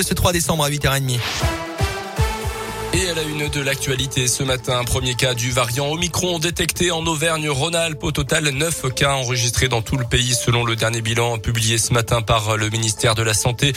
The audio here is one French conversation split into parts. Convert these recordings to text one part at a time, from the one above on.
Ce 3 décembre à 8h30. Et à la une de l'actualité ce matin, premier cas du variant Omicron détecté en Auvergne-Rhône-Alpes. Au total, 9 cas enregistrés dans tout le pays selon le dernier bilan publié ce matin par le ministère de la Santé.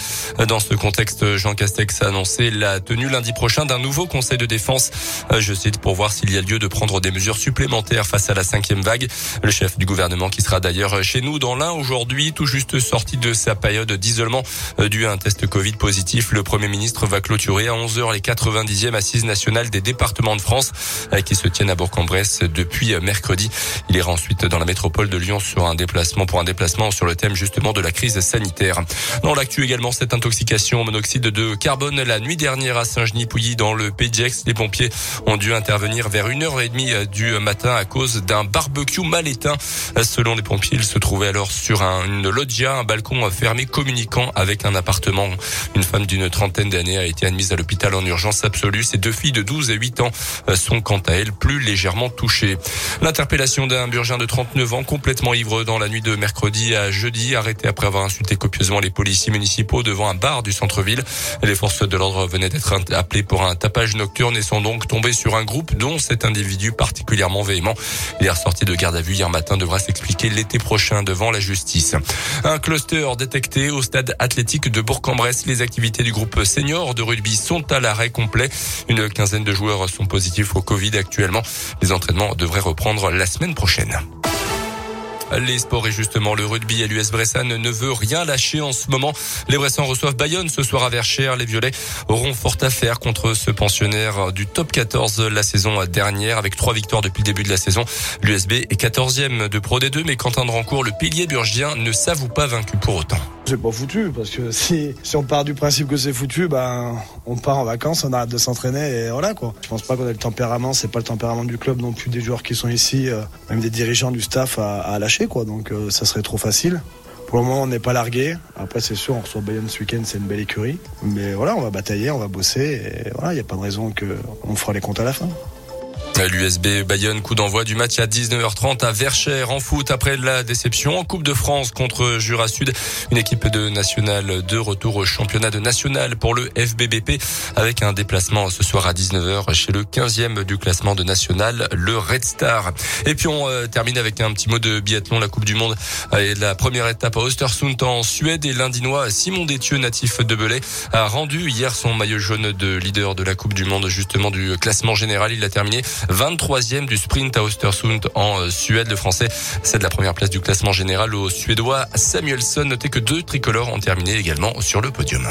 Dans ce contexte, Jean Castex a annoncé la tenue lundi prochain d'un nouveau conseil de défense, je cite, pour voir s'il y a lieu de prendre des mesures supplémentaires face à la cinquième vague. Le chef du gouvernement qui sera d'ailleurs chez nous dans l'un aujourd'hui, tout juste sorti de sa période d'isolement dû à un test Covid positif. Le premier ministre va clôturer à 11h les 90e assises nationales des départements de France euh, qui se tiennent à Bourg-en-Bresse depuis euh, mercredi. Il ira ensuite dans la métropole de Lyon sur un déplacement pour un déplacement sur le thème justement de la crise sanitaire. Dans l'actu également cette intoxication au monoxyde de carbone la nuit dernière à Saint-Genis-Pouilly dans le Pays Les pompiers ont dû intervenir vers une heure et demie euh, du matin à cause d'un barbecue mal éteint. Selon les pompiers, il se trouvait alors sur un, une loggia, un balcon fermé communiquant avec un appartement. Une femme d'une trentaine d'années a été admise à l'hôpital en urgence absolue. Ses deux filles de 12 et 8 ans euh, sont quant à elles plus légèrement touchées. L'interpellation d'un burgien de 39 ans complètement ivre dans la nuit de mercredi à jeudi, arrêté après avoir insulté copieusement les policiers municipaux devant un bar du centre-ville. Les forces de l'ordre venaient d'être appelées pour un tapage nocturne et sont donc tombées sur un groupe dont cet individu particulièrement véhément. Il est ressorti de garde à vue hier matin devra s'expliquer l'été prochain devant la justice. Un cluster détecté au stade athlétique de Bourg-en-Bresse. Les activités du groupe senior de rugby sont à l'arrêt complet. Une quinzaine de joueurs sont positifs au Covid actuellement. Les entraînements devraient reprendre la semaine prochaine. Les sports et justement le rugby à l'US Bressan ne veut rien lâcher en ce moment. Les Bressans reçoivent Bayonne ce soir à Verchères. Les Violets auront fort à faire contre ce pensionnaire du top 14 la saison dernière avec trois victoires depuis le début de la saison. L'USB est 14e de Pro D2 mais Quentin de Rancourt, le pilier burgien, ne s'avoue pas vaincu pour autant. C'est pas foutu parce que si, si on part du principe que c'est foutu, ben on part en vacances, on arrête de s'entraîner et voilà quoi. Je pense pas qu'on ait le tempérament, c'est pas le tempérament du club non plus des joueurs qui sont ici, euh, même des dirigeants du staff à, lâcher quoi. Donc euh, ça serait trop facile. Pour le moment, on n'est pas largué. Après, c'est sûr, on reçoit Bayonne ce week-end, c'est une belle écurie. Mais voilà, on va batailler, on va bosser. Et voilà, il n'y a pas de raison qu'on fera les comptes à la fin. L'USB Bayonne, coup d'envoi du match à 19h30 à Verchères en foot après la déception en Coupe de France contre Jura Sud. Une équipe de nationale de retour au championnat de national pour le FBBP avec un déplacement ce soir à 19h chez le 15e du classement de national, le Red Star. Et puis on euh, termine avec un petit mot de biathlon, la Coupe du Monde et la première étape à Östersund en Suède et l'Indinois Simon Détieux, natif de Belay, a rendu hier son maillot jaune de leader de la Coupe du Monde, justement du classement général. Il a terminé 23e du sprint à Ostersund en euh, Suède. Le français cède la première place du classement général au suédois Samuelsson. Notez que deux tricolores ont terminé également sur le podium.